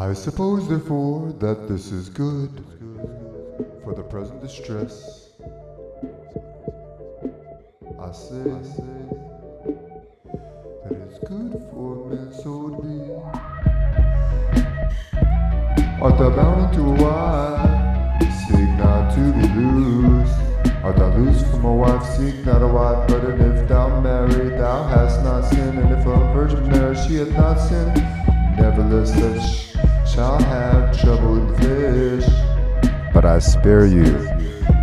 I suppose, therefore, that this is good for the present distress. I say, say, that it's good for men so be. Art thou bound to a wife? Seek not to be loose. Art thou loose from a wife? Seek not a wife. But if thou marry, thou hast not sinned. And if a virgin marry, she hath not sinned. Nevertheless, have trouble in flesh. But I spare you.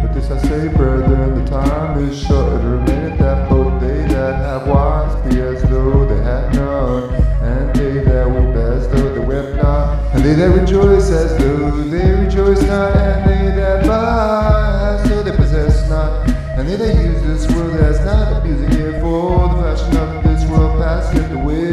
But this I say, brethren, the time is short. It remaineth that both they that have wives be as though they had none, and they that weep as though they wept not, and they that rejoice as though they rejoice not, and they that buy as though they possess not, and they that use this world as not abusing it, for the fashion of this world passeth away.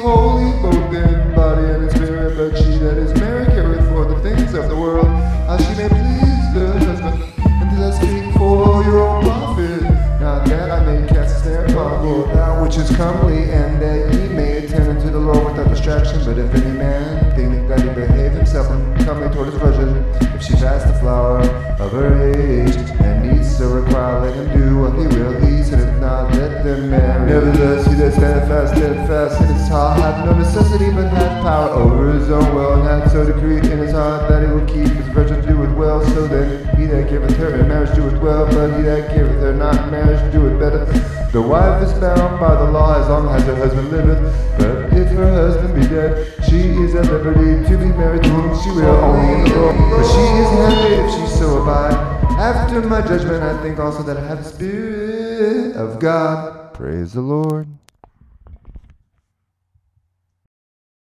Holy both in body and in spirit. But she that is married careth for the things of the world, how she may please the husband. And this I speak for your own profit, not that I may cast a snare upon you, that which is comely, and that ye may attend unto the Lord without distraction. But if any man think that he behave himself uncomely toward his virgin, if she pass the flower of her age, them marry. Nevertheless, he that standeth fast, standeth fast in his heart, hath no necessity, but hath power over his own will, and hath so decreed in his heart that he will keep his virgin doeth well. So then, he that giveth her in marriage doeth well, but he that giveth her not in marriage doeth better. The wife is bound by the law as long as her husband liveth, but if her husband be dead, she is at liberty to be married to whom she will, only in the Lord. But she is happy if she so abide. After my judgment, I think also that I have the Spirit of God. Praise the Lord.